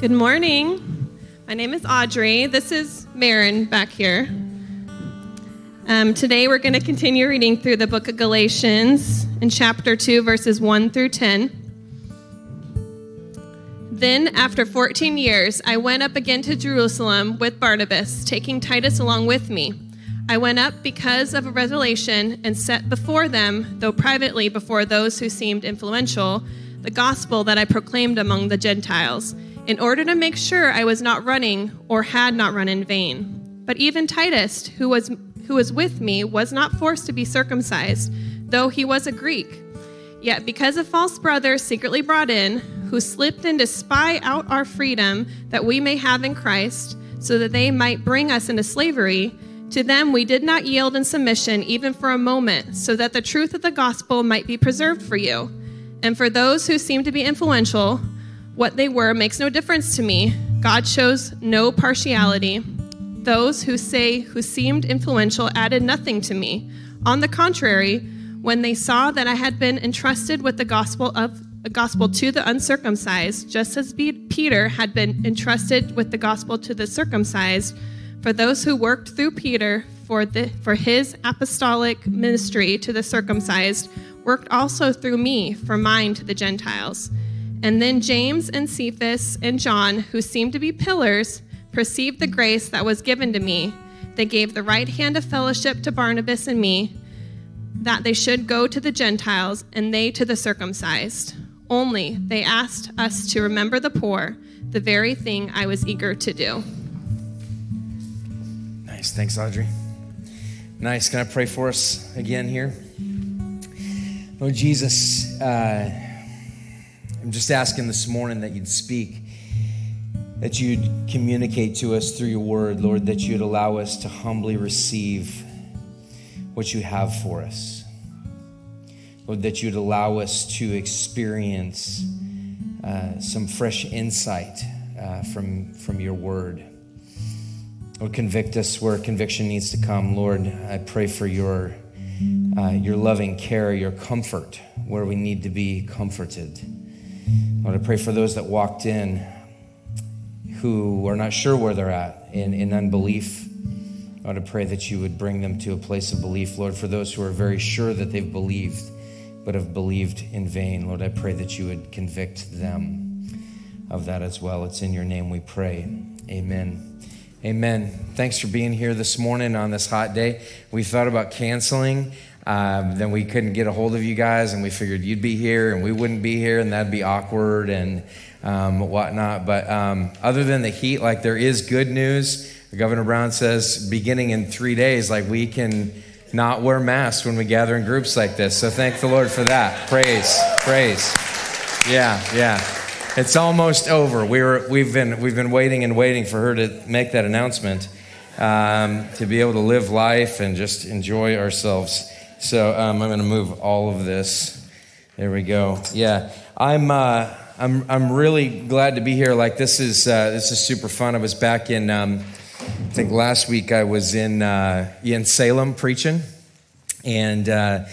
Good morning. My name is Audrey. This is Marin back here. Um, today we're going to continue reading through the book of Galatians in chapter 2, verses 1 through 10. Then, after 14 years, I went up again to Jerusalem with Barnabas, taking Titus along with me. I went up because of a revelation and set before them, though privately before those who seemed influential, the gospel that I proclaimed among the Gentiles, in order to make sure I was not running or had not run in vain. But even Titus, who was, who was with me, was not forced to be circumcised, though he was a Greek. Yet, because a false brother secretly brought in, who slipped in to spy out our freedom that we may have in Christ, so that they might bring us into slavery, to them we did not yield in submission even for a moment, so that the truth of the gospel might be preserved for you. And for those who seem to be influential, what they were makes no difference to me. God shows no partiality. Those who say who seemed influential added nothing to me. On the contrary, when they saw that I had been entrusted with the gospel of a gospel to the uncircumcised, just as Peter had been entrusted with the gospel to the circumcised, for those who worked through Peter for, the, for his apostolic ministry to the circumcised, worked also through me for mine to the Gentiles. And then James and Cephas and John, who seemed to be pillars, perceived the grace that was given to me. They gave the right hand of fellowship to Barnabas and me, that they should go to the Gentiles and they to the circumcised. Only they asked us to remember the poor, the very thing I was eager to do. Nice. Thanks, Audrey. Nice. Can I pray for us again here? Lord Jesus, uh, I'm just asking this morning that you'd speak, that you'd communicate to us through your word, Lord, that you'd allow us to humbly receive what you have for us. Lord, that you'd allow us to experience uh, some fresh insight uh, from, from your word. Lord, convict us where conviction needs to come. Lord, I pray for your, uh, your loving care, your comfort where we need to be comforted. Lord, I pray for those that walked in who are not sure where they're at in, in unbelief. Lord, I pray that you would bring them to a place of belief. Lord, for those who are very sure that they've believed, but have believed in vain, Lord, I pray that you would convict them of that as well. It's in your name we pray. Amen. Amen. Thanks for being here this morning on this hot day. We thought about canceling, um, then we couldn't get a hold of you guys, and we figured you'd be here and we wouldn't be here, and that'd be awkward and um, whatnot. But um, other than the heat, like there is good news. Governor Brown says beginning in three days, like we can not wear masks when we gather in groups like this. So thank the Lord for that. Praise, praise. Yeah, yeah. It's almost over. We were, we've, been, we've been waiting and waiting for her to make that announcement um, to be able to live life and just enjoy ourselves. So um, I'm going to move all of this. There we go. Yeah, I'm, uh, I'm, I'm really glad to be here. Like this is, uh, this is super fun. I was back in, um, I think last week I was in, uh, in Salem preaching. And, uh,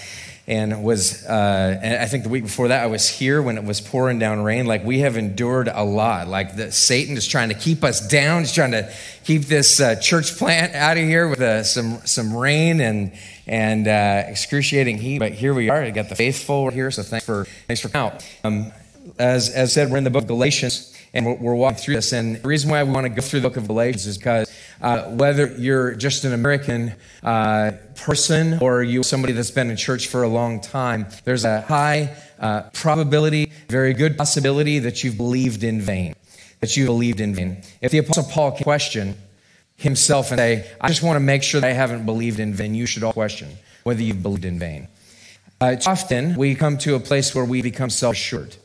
and was uh, and I think the week before that I was here when it was pouring down rain. Like we have endured a lot. Like the, Satan is trying to keep us down. He's trying to keep this uh, church plant out of here with uh, some some rain and and uh, excruciating heat. But here we are. We got the faithful here. So thanks for thanks for coming out. Um, as as said, we're in the book of Galatians and we're, we're walking through this. And the reason why we want to go through the book of Galatians is because uh, whether you're just an American uh, person or you're somebody that's been in church for a long time, there's a high uh, probability, very good possibility that you've believed in vain. That you believed in vain. If the Apostle Paul can question himself and say, I just want to make sure that I haven't believed in vain, you should all question whether you've believed in vain. Uh, often we come to a place where we become self assured.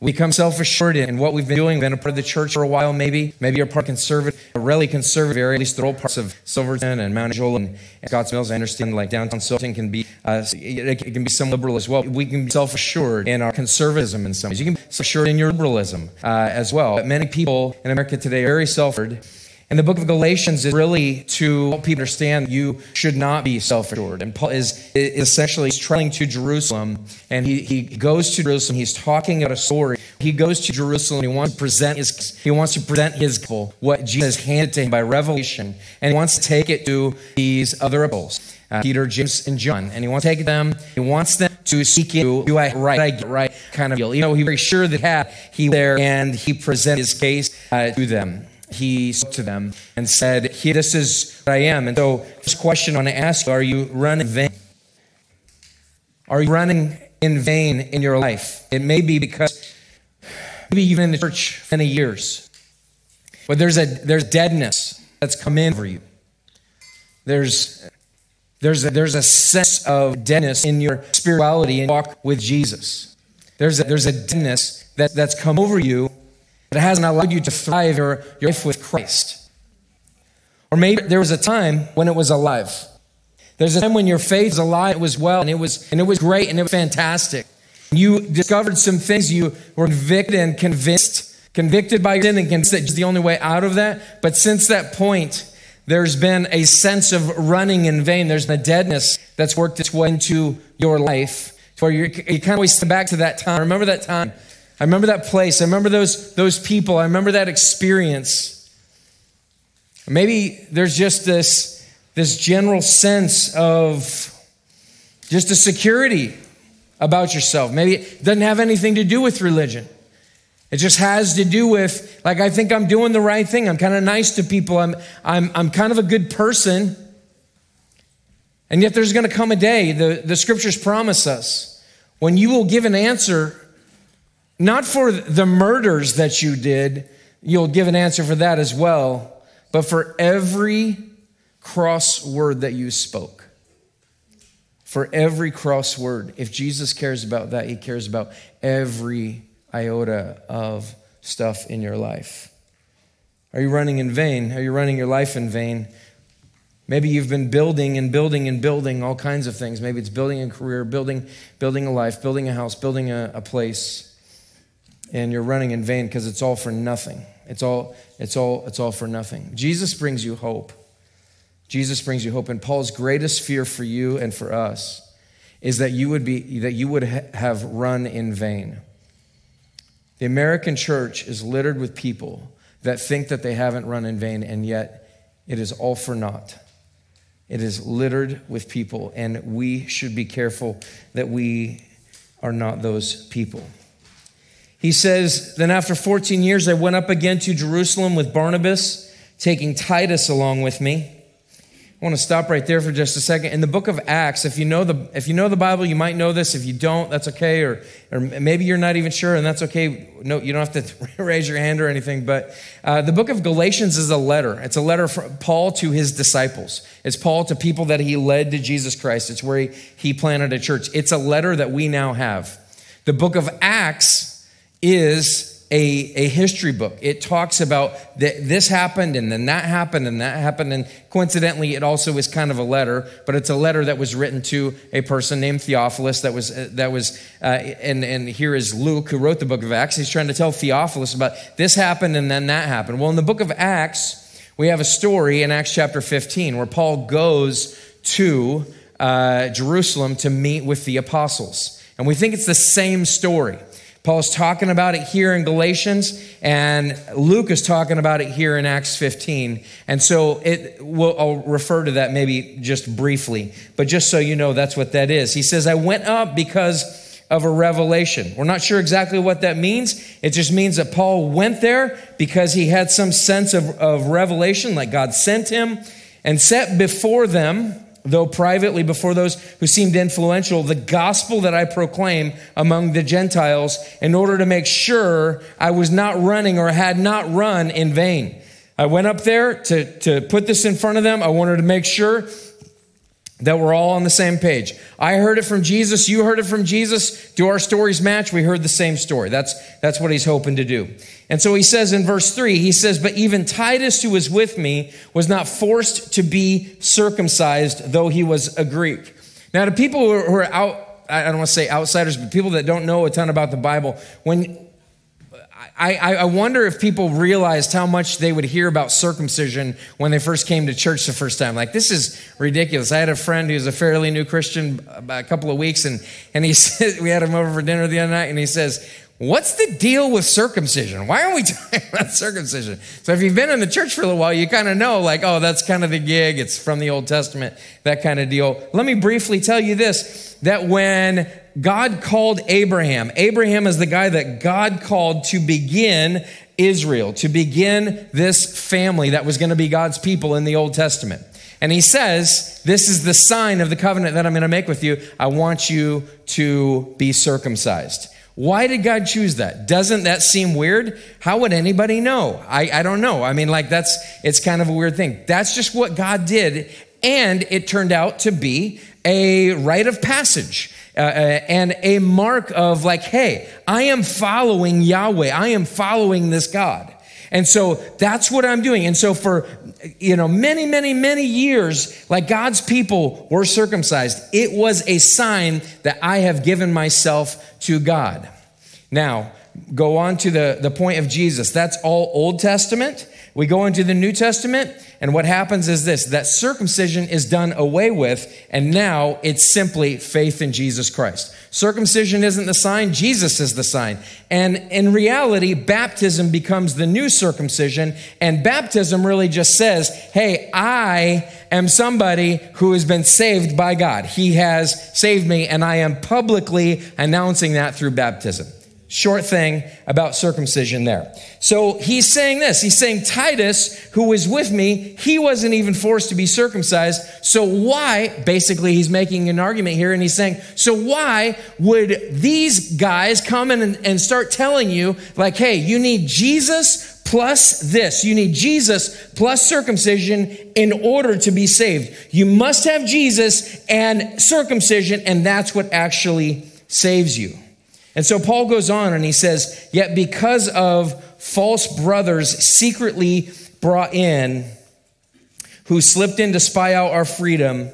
We become self-assured in what we've been doing. We've been a part of the church for a while, maybe. Maybe you're part conservative, a really conservative area, at least the old parts of Silverton and Mount Angel and Scotts Mills. I understand like downtown Silverton can be, uh, it can be some liberal as well. We can be self-assured in our conservatism in some ways. You can be self-assured in your liberalism uh, as well. But many people in America today are very self-assured And the book of Galatians is really to help people understand you should not be self assured. And Paul is, is essentially traveling to Jerusalem, and he, he goes to Jerusalem. He's talking about a story. He goes to Jerusalem. He wants to present his he wants to present his gospel, what Jesus handed to him by revelation, and he wants to take it to these other apostles, uh, Peter, James, and John. And he wants to take them. He wants them to seek you. Do I right? I get right? Kind of deal. You know, he very sure that had he there, and he presented his case uh, to them he spoke to them and said, Here, This is what I am. And so, first question I want to ask you are you running in vain? Are you running in vain in your life? It may be because maybe you've been in the church for many years, but there's a there's deadness that's come in for you. There's there's a, there's a sense of deadness in your spirituality and walk with Jesus. There's a, there's a deadness that, that's come over you it hasn't allowed you to thrive your, your life with Christ. Or maybe there was a time when it was alive. There's a time when your faith was alive, it was well, and it was, and it was great, and it was fantastic. You discovered some things, you were convicted and convinced, convicted by your sin and convinced that it's the only way out of that. But since that point, there's been a sense of running in vain. There's a deadness that's worked its way into your life. Where you kind of always come back to that time. Remember that time I remember that place. I remember those, those people. I remember that experience. Maybe there's just this, this general sense of just a security about yourself. Maybe it doesn't have anything to do with religion. It just has to do with, like, I think I'm doing the right thing. I'm kind of nice to people. I'm, I'm, I'm kind of a good person. And yet there's going to come a day, the, the scriptures promise us, when you will give an answer not for the murders that you did, you'll give an answer for that as well, but for every cross word that you spoke. For every cross word. If Jesus cares about that, he cares about every iota of stuff in your life. Are you running in vain? Are you running your life in vain? Maybe you've been building and building and building all kinds of things. Maybe it's building a career, building, building a life, building a house, building a, a place and you're running in vain because it's all for nothing. It's all, it's all, it's all for nothing. Jesus brings you hope. Jesus brings you hope. And Paul's greatest fear for you and for us is that you would be that you would ha- have run in vain. The American church is littered with people that think that they haven't run in vain, and yet it is all for naught. It is littered with people, and we should be careful that we are not those people. He says, Then after 14 years, I went up again to Jerusalem with Barnabas, taking Titus along with me. I want to stop right there for just a second. In the book of Acts, if you know the, if you know the Bible, you might know this. If you don't, that's okay. Or, or maybe you're not even sure, and that's okay. No, you don't have to raise your hand or anything. But uh, the book of Galatians is a letter. It's a letter from Paul to his disciples. It's Paul to people that he led to Jesus Christ. It's where he, he planted a church. It's a letter that we now have. The book of Acts is a, a history book. It talks about that this happened and then that happened and that happened. And coincidentally, it also is kind of a letter, but it's a letter that was written to a person named Theophilus. That was, uh, that was uh, and, and here is Luke, who wrote the book of Acts. He's trying to tell Theophilus about this happened and then that happened. Well, in the book of Acts, we have a story in Acts chapter 15 where Paul goes to uh, Jerusalem to meet with the apostles. And we think it's the same story. Paul's talking about it here in Galatians, and Luke is talking about it here in Acts 15. And so it, we'll, I'll refer to that maybe just briefly, but just so you know, that's what that is. He says, I went up because of a revelation. We're not sure exactly what that means. It just means that Paul went there because he had some sense of, of revelation, like God sent him, and set before them though privately before those who seemed influential, the gospel that I proclaim among the Gentiles in order to make sure I was not running or had not run in vain. I went up there to, to put this in front of them. I wanted to make sure that we're all on the same page. I heard it from Jesus, you heard it from Jesus. Do our stories match? We heard the same story. That's, that's what he's hoping to do. And so he says in verse 3, he says, But even Titus, who was with me, was not forced to be circumcised, though he was a Greek. Now, to people who are out, I don't want to say outsiders, but people that don't know a ton about the Bible, when I, I wonder if people realized how much they would hear about circumcision when they first came to church the first time. Like, this is ridiculous. I had a friend who's a fairly new Christian about a couple of weeks, and, and he said, we had him over for dinner the other night, and he says, What's the deal with circumcision? Why aren't we talking about circumcision? So, if you've been in the church for a little while, you kind of know, like, oh, that's kind of the gig. It's from the Old Testament, that kind of deal. Let me briefly tell you this that when God called Abraham, Abraham is the guy that God called to begin Israel, to begin this family that was going to be God's people in the Old Testament. And he says, This is the sign of the covenant that I'm going to make with you. I want you to be circumcised. Why did God choose that? Doesn't that seem weird? How would anybody know? I, I don't know. I mean, like, that's, it's kind of a weird thing. That's just what God did. And it turned out to be a rite of passage. Uh, uh, and a mark of like, hey, I am following Yahweh. I am following this God. And so that's what I'm doing. And so for, you know, many, many, many years, like God's people were circumcised. It was a sign that I have given myself to God. Now, go on to the, the point of Jesus. That's all Old Testament. We go into the New Testament, and what happens is this that circumcision is done away with, and now it's simply faith in Jesus Christ. Circumcision isn't the sign, Jesus is the sign. And in reality, baptism becomes the new circumcision, and baptism really just says, hey, I am somebody who has been saved by God. He has saved me, and I am publicly announcing that through baptism short thing about circumcision there. So he's saying this. He's saying Titus, who was with me, he wasn't even forced to be circumcised. So why, basically, he's making an argument here and he's saying, so why would these guys come in and, and start telling you, like, hey, you need Jesus plus this. You need Jesus plus circumcision in order to be saved. You must have Jesus and circumcision, and that's what actually saves you. And so Paul goes on and he says, Yet because of false brothers secretly brought in, who slipped in to spy out our freedom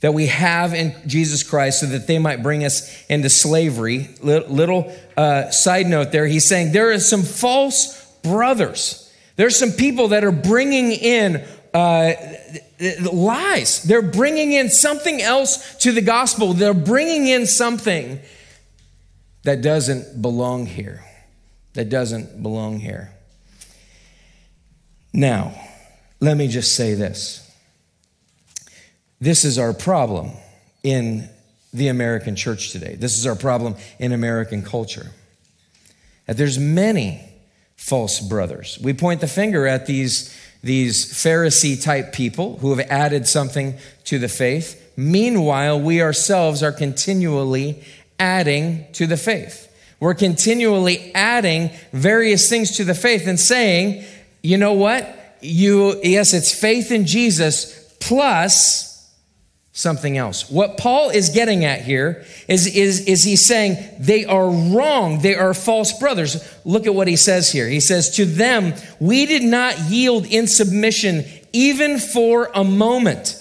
that we have in Jesus Christ so that they might bring us into slavery. Little uh, side note there, he's saying there are some false brothers. There's some people that are bringing in uh, lies. They're bringing in something else to the gospel. They're bringing in something that doesn't belong here. That doesn't belong here. Now, let me just say this. This is our problem in the American church today. This is our problem in American culture. That there's many false brothers. We point the finger at these, these Pharisee type people who have added something to the faith. Meanwhile, we ourselves are continually adding to the faith. We're continually adding various things to the faith and saying, you know what? You, yes, it's faith in Jesus plus something else. What Paul is getting at here is, is, is he's saying they are wrong. They are false brothers. Look at what he says here. He says, To them, we did not yield in submission even for a moment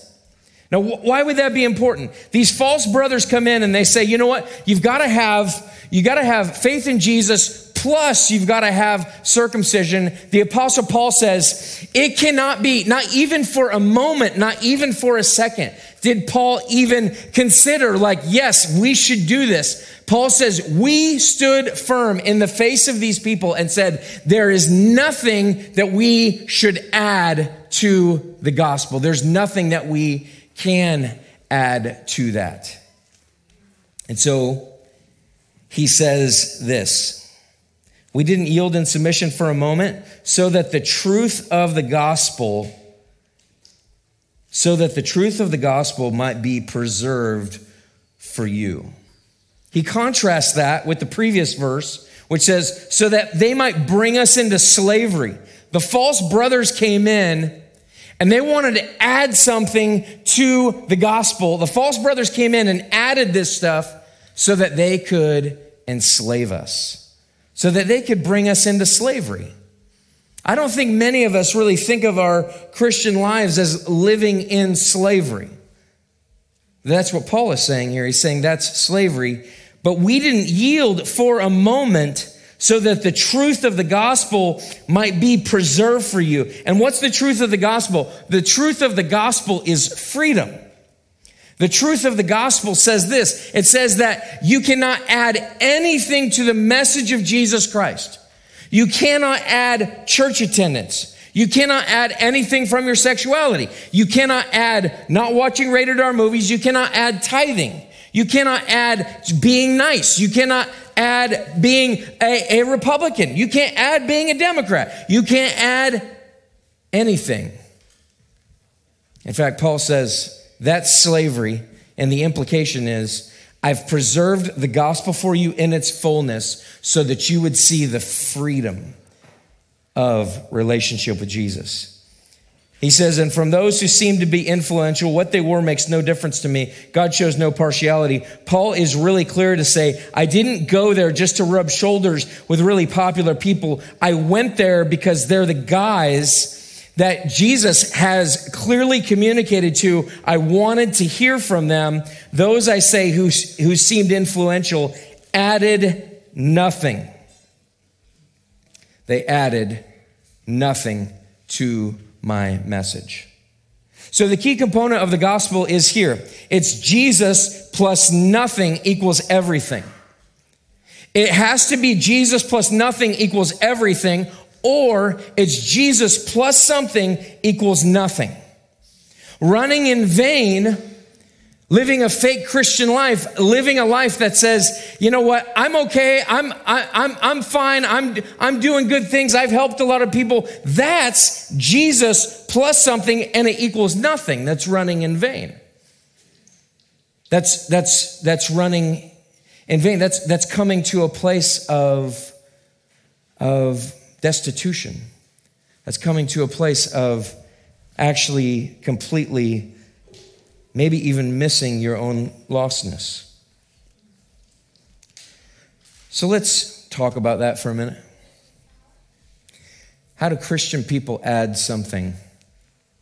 now, why would that be important? These false brothers come in and they say, you know what? You've got to have, you got to have faith in Jesus, plus you've got to have circumcision. The apostle Paul says, it cannot be, not even for a moment, not even for a second, did Paul even consider, like, yes, we should do this. Paul says, we stood firm in the face of these people and said, there is nothing that we should add to the gospel. There's nothing that we can add to that. And so he says this We didn't yield in submission for a moment so that the truth of the gospel so that the truth of the gospel might be preserved for you. He contrasts that with the previous verse, which says, so that they might bring us into slavery. The false brothers came in and they wanted to add something to the gospel. The false brothers came in and added this stuff so that they could enslave us, so that they could bring us into slavery. I don't think many of us really think of our Christian lives as living in slavery. That's what Paul is saying here. He's saying that's slavery. But we didn't yield for a moment so that the truth of the gospel might be preserved for you. And what's the truth of the gospel? The truth of the gospel is freedom. The truth of the gospel says this it says that you cannot add anything to the message of Jesus Christ. You cannot add church attendance. You cannot add anything from your sexuality. You cannot add not watching rated R movies. You cannot add tithing. You cannot add being nice. You cannot add being a, a Republican. You can't add being a Democrat. You can't add anything. In fact, Paul says that's slavery, and the implication is I've preserved the gospel for you in its fullness so that you would see the freedom of relationship with Jesus. He says, and from those who seem to be influential, what they were makes no difference to me. God shows no partiality. Paul is really clear to say, I didn't go there just to rub shoulders with really popular people. I went there because they're the guys that Jesus has clearly communicated to. I wanted to hear from them. Those I say who, who seemed influential added nothing. They added nothing to my message. So the key component of the gospel is here. It's Jesus plus nothing equals everything. It has to be Jesus plus nothing equals everything, or it's Jesus plus something equals nothing. Running in vain living a fake Christian life, living a life that says, you know what, I'm okay, I'm, I, am i am I'm fine, I'm, I'm doing good things, I've helped a lot of people. That's Jesus plus something and it equals nothing. That's running in vain. That's, that's, that's running in vain. That's, that's coming to a place of, of destitution. That's coming to a place of actually completely maybe even missing your own lostness. So let's talk about that for a minute. How do Christian people add something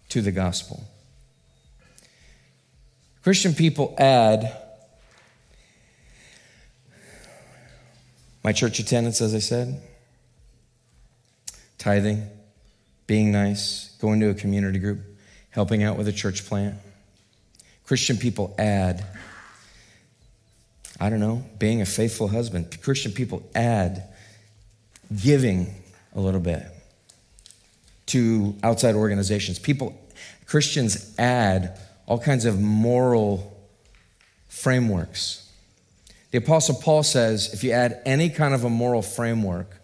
to the gospel? Christian people add my church attendance, as I said, tithing, being nice, going to a community group, helping out with a church plant Christian people add, I don't know, being a faithful husband. Christian people add giving a little bit to outside organizations. People, Christians add all kinds of moral frameworks. The Apostle Paul says if you add any kind of a moral framework,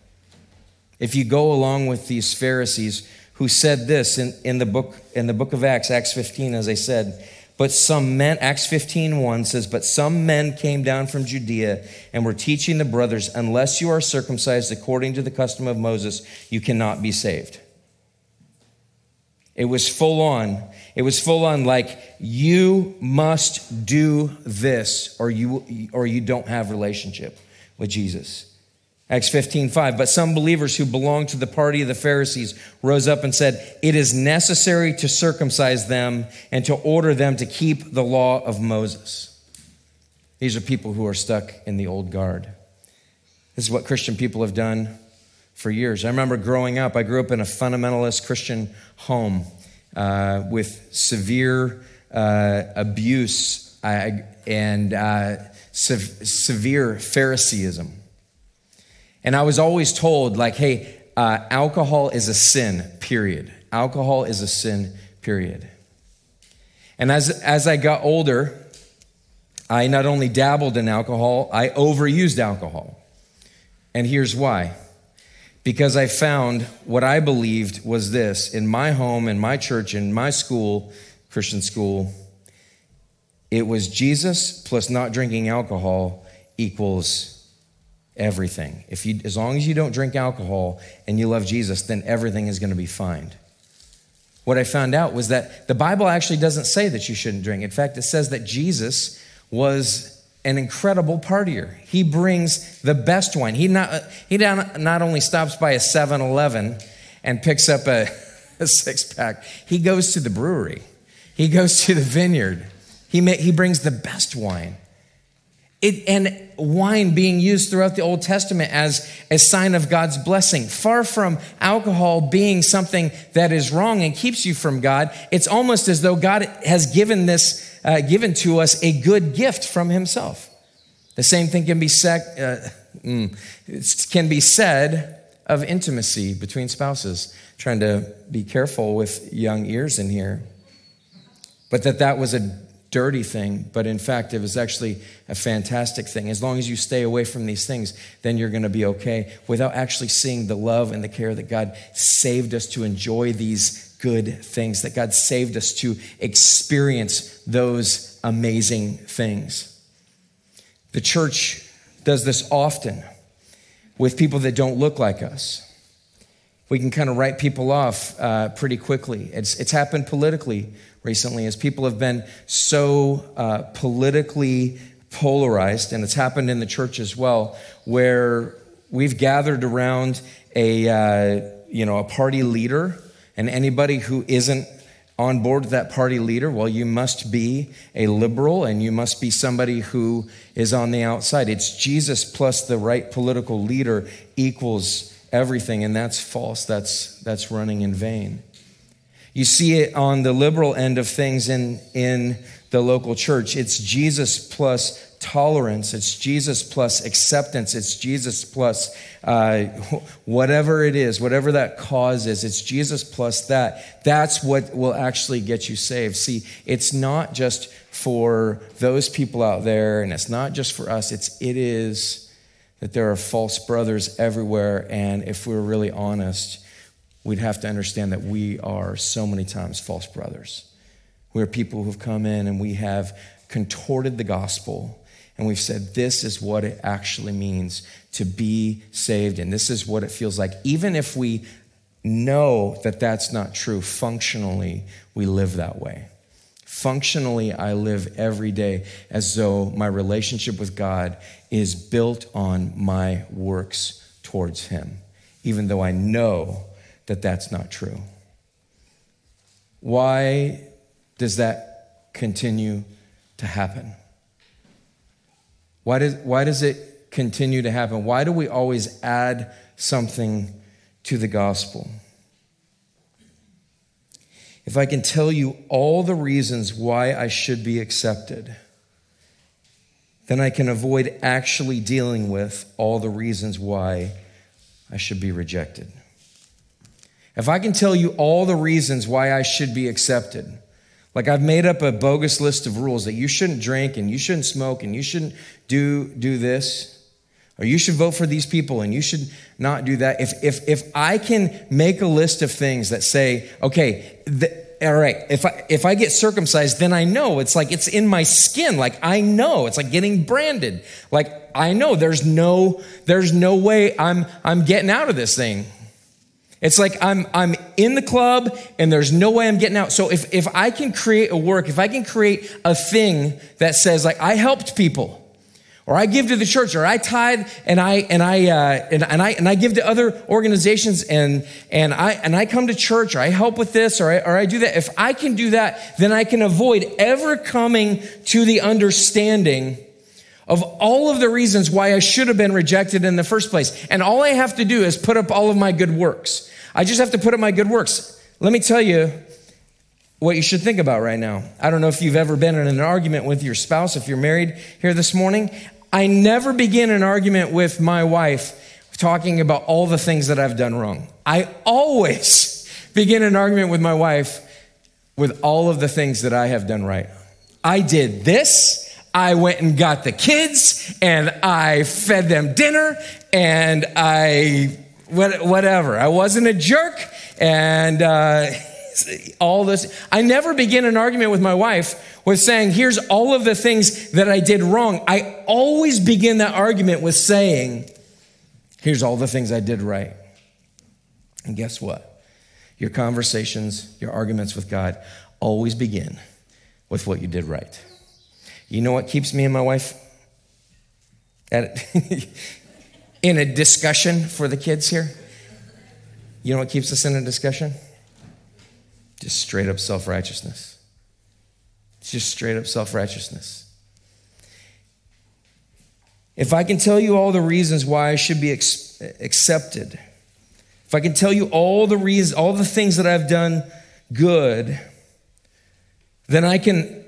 if you go along with these Pharisees who said this in, in, the, book, in the book of Acts, Acts 15, as I said, but some men, Acts 15, 1 says, But some men came down from Judea and were teaching the brothers, Unless you are circumcised according to the custom of Moses, you cannot be saved. It was full on. It was full on like, you must do this or you, or you don't have relationship with Jesus. Acts 15, 5. But some believers who belonged to the party of the Pharisees rose up and said, It is necessary to circumcise them and to order them to keep the law of Moses. These are people who are stuck in the old guard. This is what Christian people have done for years. I remember growing up, I grew up in a fundamentalist Christian home uh, with severe uh, abuse uh, and uh, severe Phariseeism. And I was always told, like, hey, uh, alcohol is a sin, period. Alcohol is a sin, period. And as, as I got older, I not only dabbled in alcohol, I overused alcohol. And here's why. Because I found what I believed was this in my home, in my church, in my school, Christian school, it was Jesus plus not drinking alcohol equals everything. If you, as long as you don't drink alcohol and you love Jesus, then everything is going to be fine. What I found out was that the Bible actually doesn't say that you shouldn't drink. In fact, it says that Jesus was an incredible partier. He brings the best wine. He not, he not only stops by a 7 Eleven and picks up a, a six pack, he goes to the brewery, he goes to the vineyard, he, may, he brings the best wine. It, and wine being used throughout the Old Testament as a sign of God's blessing. Far from alcohol being something that is wrong and keeps you from God, it's almost as though God has given this, uh, given to us a good gift from Himself. The same thing can be, sec- uh, mm, can be said of intimacy between spouses. trying to be careful with young ears in here. But that that was a dirty thing, but in fact, it was actually a fantastic thing. As long as you stay away from these things, then you're going to be okay without actually seeing the love and the care that God saved us to enjoy these good things, that God saved us to experience those amazing things. The church does this often with people that don't look like us. We can kind of write people off uh, pretty quickly. It's, it's happened politically recently as people have been so uh, politically polarized, and it's happened in the church as well, where we've gathered around a, uh, you know, a party leader, and anybody who isn't on board with that party leader, well, you must be a liberal and you must be somebody who is on the outside. It's Jesus plus the right political leader equals everything, and that's false. That's, that's running in vain. You see it on the liberal end of things in, in the local church. It's Jesus plus tolerance, it's Jesus plus acceptance, it's Jesus plus uh, whatever it is, whatever that cause is, it's Jesus plus that. That's what will actually get you saved. See, it's not just for those people out there, and it's not just for us, it's, it is that there are false brothers everywhere, and if we're really honest, we'd have to understand that we are so many times false brothers. We're people who've come in and we have contorted the gospel and we've said, this is what it actually means to be saved, and this is what it feels like. Even if we know that that's not true, functionally, we live that way. Functionally, I live every day as though my relationship with God is built on my works towards Him, even though I know that that's not true. Why does that continue to happen? Why does, why does it continue to happen? Why do we always add something to the gospel? If I can tell you all the reasons why I should be accepted, then I can avoid actually dealing with all the reasons why I should be rejected. If I can tell you all the reasons why I should be accepted, like I've made up a bogus list of rules that you shouldn't drink and you shouldn't smoke and you shouldn't do, do this, or you should vote for these people and you should not do that. If, if, if I can make a list of things that say, okay, the, all right, if I, if I get circumcised, then I know it's like it's in my skin. Like I know it's like getting branded. Like I know there's no, there's no way I'm, I'm getting out of this thing. It's like I'm, I'm in the club and there's no way I'm getting out. So if, if I can create a work, if I can create a thing that says like I helped people, or I give to the church, or I tithe and I and I uh, and, and I and I give to other organizations, and and I and I come to church, or I help with this, or I, or I do that. If I can do that, then I can avoid ever coming to the understanding of all of the reasons why I should have been rejected in the first place. And all I have to do is put up all of my good works. I just have to put up my good works. Let me tell you what you should think about right now. I don't know if you've ever been in an argument with your spouse, if you're married here this morning. I never begin an argument with my wife talking about all the things that I've done wrong. I always begin an argument with my wife with all of the things that I have done right. I did this. I went and got the kids and I fed them dinner and I, whatever. I wasn't a jerk and uh, all this. I never begin an argument with my wife with saying, here's all of the things that I did wrong. I always begin that argument with saying, here's all the things I did right. And guess what? Your conversations, your arguments with God always begin with what you did right. You know what keeps me and my wife at in a discussion for the kids here? You know what keeps us in a discussion? Just straight up self righteousness. It's just straight up self righteousness. if I can tell you all the reasons why I should be ex- accepted, if I can tell you all the reasons, all the things that I've done good, then I can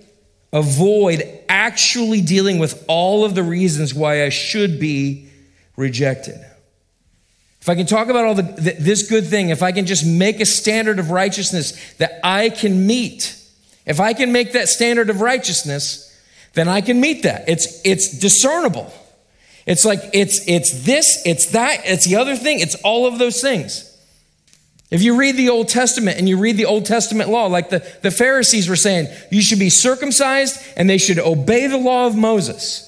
avoid actually dealing with all of the reasons why I should be rejected. If I can talk about all the, this good thing, if I can just make a standard of righteousness that I can meet, if I can make that standard of righteousness, then I can meet that. It's, it's discernible. It's like it's it's this, it's that, it's the other thing, it's all of those things. If you read the Old Testament and you read the Old Testament law, like the, the Pharisees were saying, you should be circumcised and they should obey the law of Moses.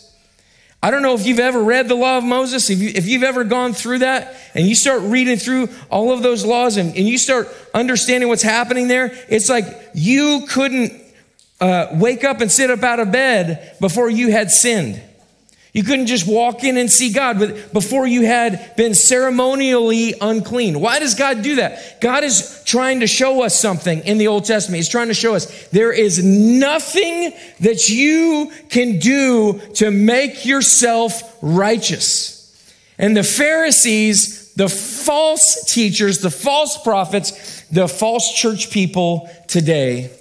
I don't know if you've ever read the law of Moses, if, you, you've ever gone through that and you start reading through all of those laws and, and you start understanding what's happening there, it's like you couldn't uh, wake up and sit up out of bed before you had sinned. You couldn't just walk in and see God before you had been ceremonially unclean. Why does God do that? God is trying to show us something in the Old Testament. He's trying to show us there is nothing that you can do to make yourself righteous. And the Pharisees, the false teachers, the false prophets, the false church people today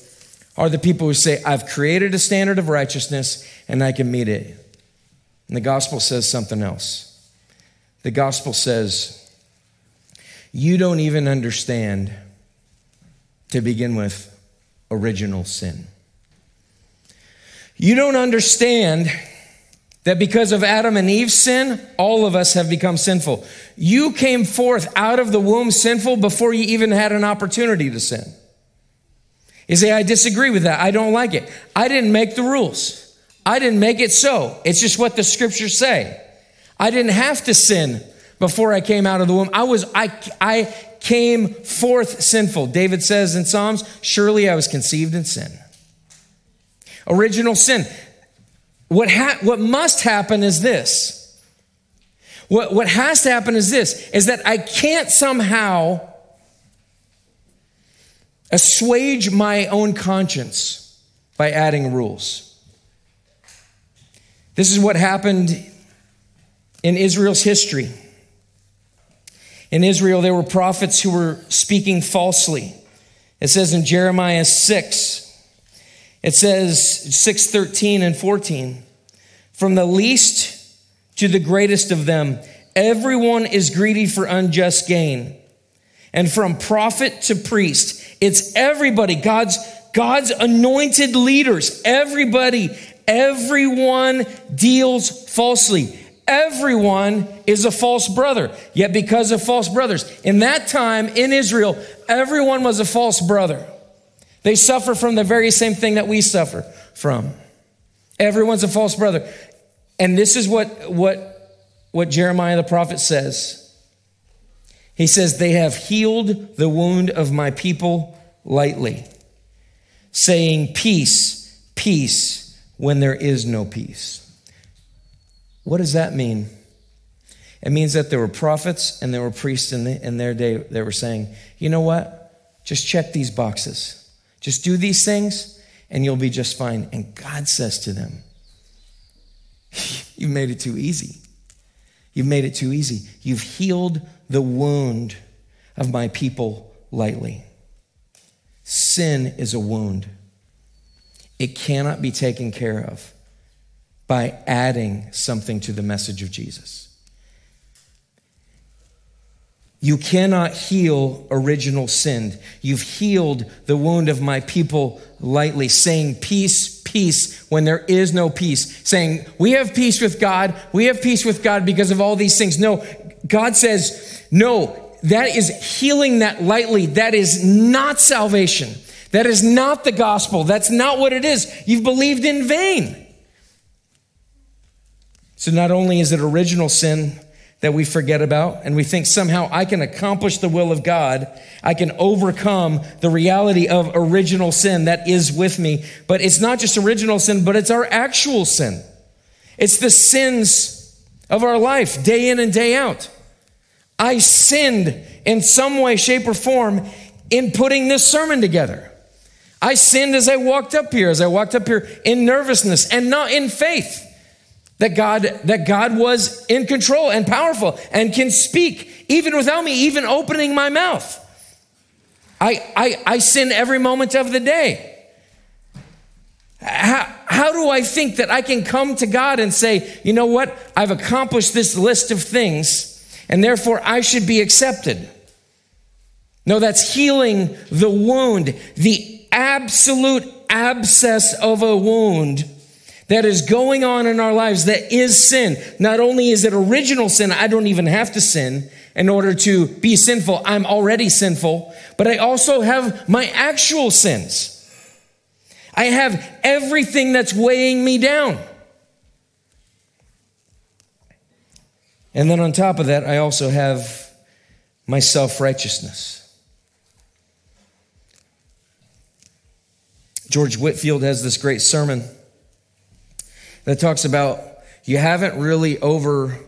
are the people who say, I've created a standard of righteousness and I can meet it. And the gospel says something else. The gospel says, You don't even understand, to begin with, original sin. You don't understand that because of Adam and Eve's sin, all of us have become sinful. You came forth out of the womb sinful before you even had an opportunity to sin. You say, I disagree with that. I don't like it. I didn't make the rules. I didn't make it so. It's just what the scriptures say. I didn't have to sin before I came out of the womb. I was, I, I came forth sinful. David says in Psalms, surely I was conceived in sin. Original sin. What, ha- what must happen is this. What, what has to happen is this, is that I can't somehow assuage my own conscience by adding rules. This is what happened in Israel's history. In Israel, there were prophets who were speaking falsely. It says in Jeremiah 6, it says 6 13 and 14, from the least to the greatest of them, everyone is greedy for unjust gain. And from prophet to priest, it's everybody, God's, God's anointed leaders, everybody, everyone deals falsely. Everyone is a false brother. Yet, because of false brothers, in that time in Israel, everyone was a false brother. They suffer from the very same thing that we suffer from. Everyone's a false brother. And this is what, what, what Jeremiah the prophet says. He says, They have healed the wound of my people lightly, saying, Peace, peace, when there is no peace. What does that mean? It means that there were prophets and there were priests in, the, in their day that were saying, You know what? Just check these boxes. Just do these things and you'll be just fine. And God says to them, You've made it too easy. You've made it too easy. You've healed the wound of my people lightly. Sin is a wound, it cannot be taken care of by adding something to the message of Jesus. You cannot heal original sin. You've healed the wound of my people lightly, saying peace, peace when there is no peace. Saying, we have peace with God. We have peace with God because of all these things. No, God says, no, that is healing that lightly. That is not salvation. That is not the gospel. That's not what it is. You've believed in vain. So not only is it original sin that we forget about and we think somehow I can accomplish the will of God, I can overcome the reality of original sin that is with me, but it's not just original sin, but it's our actual sin. It's the sins of our life, day in and day out. I sinned in some way, shape, or form in putting this sermon together. I sinned as I walked up here, as I walked up here in nervousness and not in faith. that God that God was in control and powerful and can speak even without me even opening my mouth. I I, I sin every moment of the day. How, how do I think that I can come to God and say, you know what? I've accomplished this list of things, and therefore I should be accepted. No, that's healing the wound, the absolute abscess of a wound that is going on in our lives that is sin. Not only is it original sin, I don't even have to sin in order to be sinful. I'm already sinful, but I also have my actual sins. I have everything that's weighing me down. And then on top of that, I also have my self righteousness. George Whitefield has this great sermon that talks about you haven't really over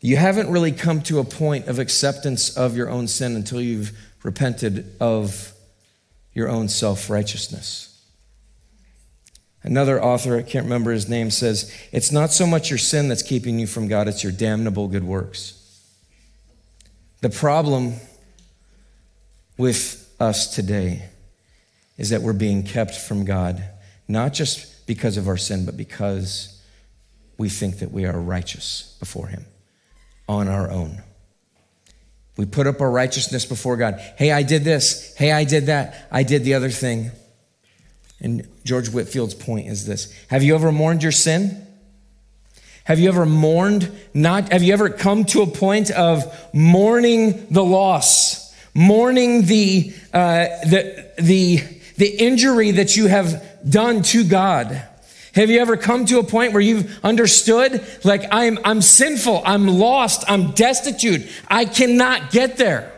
you haven't really come to a point of acceptance of your own sin until you've repented of your own self-righteousness. Another author, I can't remember his name, says, It's not so much your sin that's keeping you from God, it's your damnable good works. The problem with us today is that we're being kept from God, not just because of our sin, but because we think that we are righteous before Him on our own. We put up our righteousness before God. Hey, I did this. Hey, I did that. I did the other thing. And George Whitefield's point is this Have you ever mourned your sin? Have you ever mourned not, have you ever come to a point of mourning the loss, mourning the, uh, the, the, the injury that you have done to God? Have you ever come to a point where you've understood, like, I'm, I'm sinful, I'm lost, I'm destitute, I cannot get there?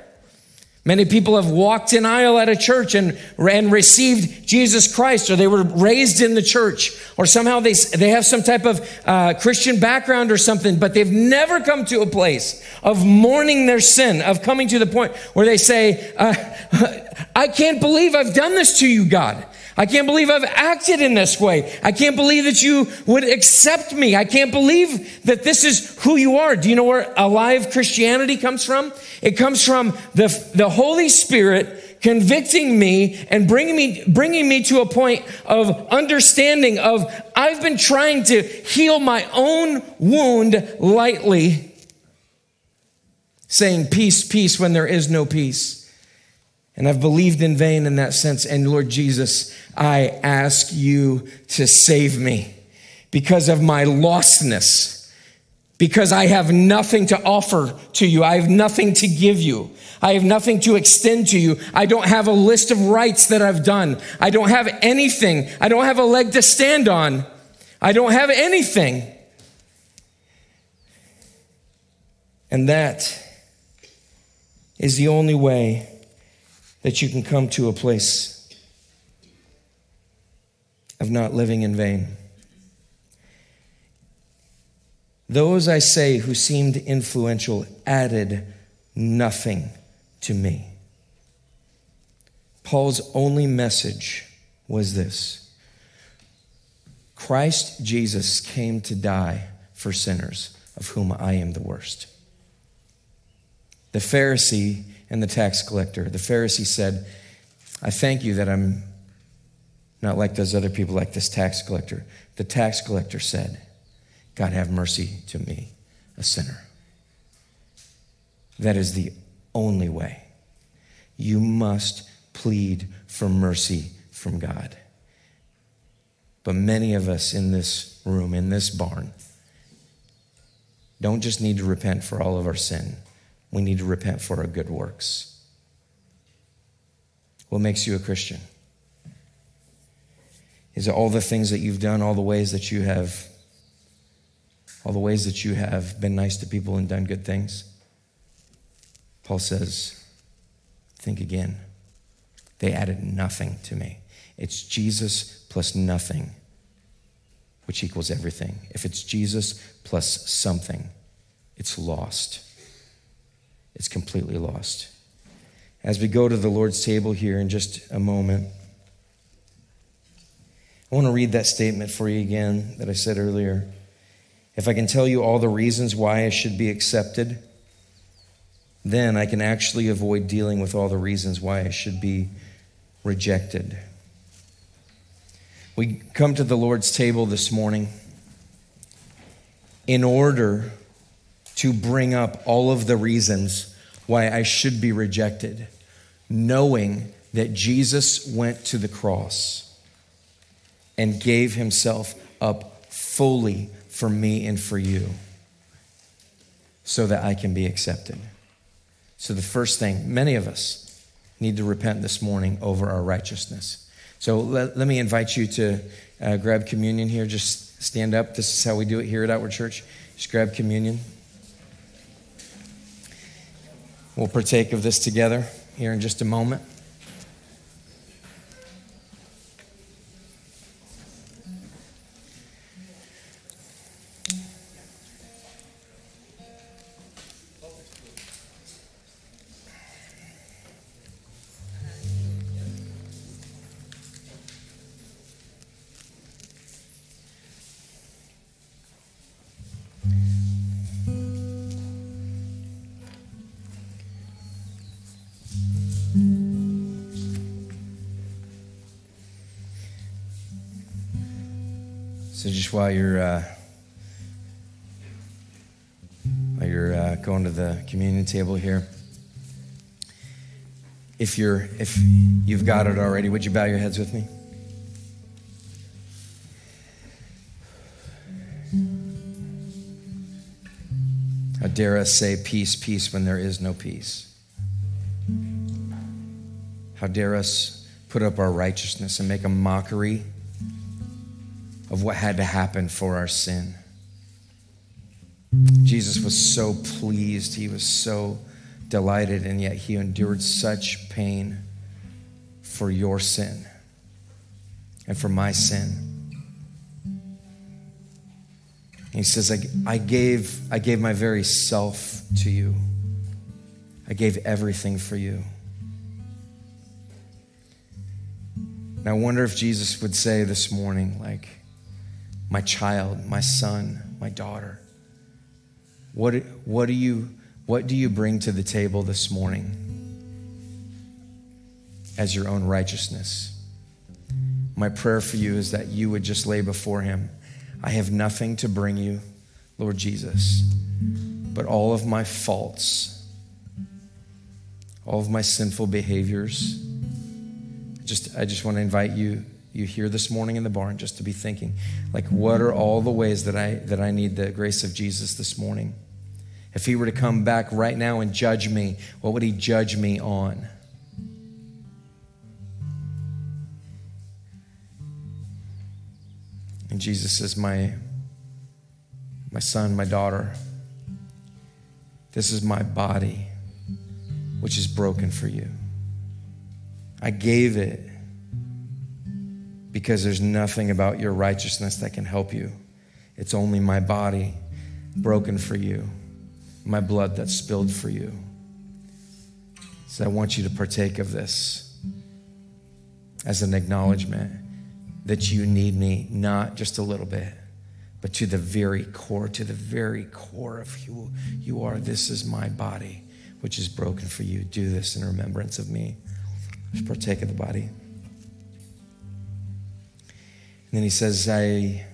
Many people have walked an aisle at a church and, and received Jesus Christ, or they were raised in the church, or somehow they, they have some type of uh, Christian background or something, but they've never come to a place of mourning their sin, of coming to the point where they say, uh, I can't believe I've done this to you, God. I can't believe I've acted in this way. I can't believe that you would accept me. I can't believe that this is who you are. Do you know where alive Christianity comes from? It comes from the, the Holy Spirit convicting me and bringing me, bringing me to a point of understanding of I've been trying to heal my own wound lightly, saying peace, peace when there is no peace. And I've believed in vain in that sense. And Lord Jesus, I ask you to save me because of my lostness, because I have nothing to offer to you. I have nothing to give you. I have nothing to extend to you. I don't have a list of rights that I've done. I don't have anything. I don't have a leg to stand on. I don't have anything. And that is the only way that you can come to a place of not living in vain. Those I say who seemed influential added nothing to me. Paul's only message was this Christ Jesus came to die for sinners, of whom I am the worst. The Pharisee and the tax collector. The Pharisee said, I thank you that I'm not like those other people, like this tax collector. The tax collector said, God, have mercy to me, a sinner. That is the only way. You must plead for mercy from God. But many of us in this room, in this barn, don't just need to repent for all of our sin we need to repent for our good works. What makes you a Christian? Is it all the things that you've done, all the ways that you have, all the ways that you have been nice to people and done good things? Paul says, think again. They added nothing to me. It's Jesus plus nothing, which equals everything. If it's Jesus plus something, it's lost it's completely lost. As we go to the Lord's table here in just a moment, I want to read that statement for you again that I said earlier. if I can tell you all the reasons why I should be accepted, then I can actually avoid dealing with all the reasons why I should be rejected. We come to the Lord's table this morning in order to bring up all of the reasons why I should be rejected, knowing that Jesus went to the cross and gave himself up fully for me and for you so that I can be accepted. So, the first thing, many of us need to repent this morning over our righteousness. So, let, let me invite you to uh, grab communion here. Just stand up. This is how we do it here at Outward Church. Just grab communion. We'll partake of this together here in just a moment. So just while you're uh, while you're uh, going to the communion table here, if you're if you've got it already, would you bow your heads with me? How dare us say peace, peace when there is no peace? How dare us put up our righteousness and make a mockery of what had to happen for our sin? Jesus was so pleased, he was so delighted, and yet he endured such pain for your sin and for my sin. He says, I, I, gave, I gave my very self to you. I gave everything for you. And I wonder if Jesus would say this morning, like, my child, my son, my daughter, what, what, do you, what do you bring to the table this morning as your own righteousness? My prayer for you is that you would just lay before him I have nothing to bring you, Lord Jesus, but all of my faults, all of my sinful behaviors. Just, I just want to invite you, you here this morning in the barn, just to be thinking, like, what are all the ways that I that I need the grace of Jesus this morning? If he were to come back right now and judge me, what would he judge me on? And Jesus says, My, my son, my daughter, this is my body, which is broken for you. I gave it because there's nothing about your righteousness that can help you. It's only my body broken for you, my blood that's spilled for you. So I want you to partake of this as an acknowledgement that you need me, not just a little bit, but to the very core, to the very core of who you are. This is my body, which is broken for you. Do this in remembrance of me. Just partake of the body. And then he says, I,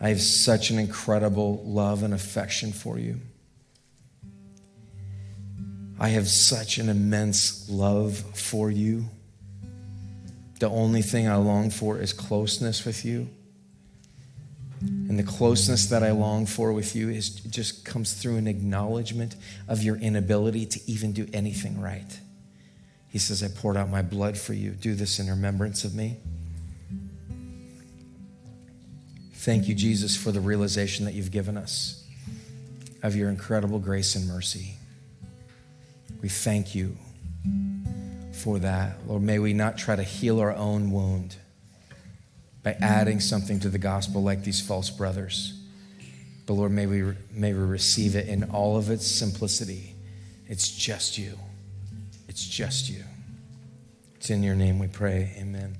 I have such an incredible love and affection for you. I have such an immense love for you. The only thing I long for is closeness with you. And the closeness that I long for with you is just comes through an acknowledgement of your inability to even do anything right. He says, I poured out my blood for you. Do this in remembrance of me. Thank you, Jesus, for the realization that you've given us of your incredible grace and mercy. We thank you for that. Lord, may we not try to heal our own wound by adding something to the gospel like these false brothers. But Lord, may we, may we receive it in all of its simplicity. It's just you. It's just you. It's in your name we pray. Amen.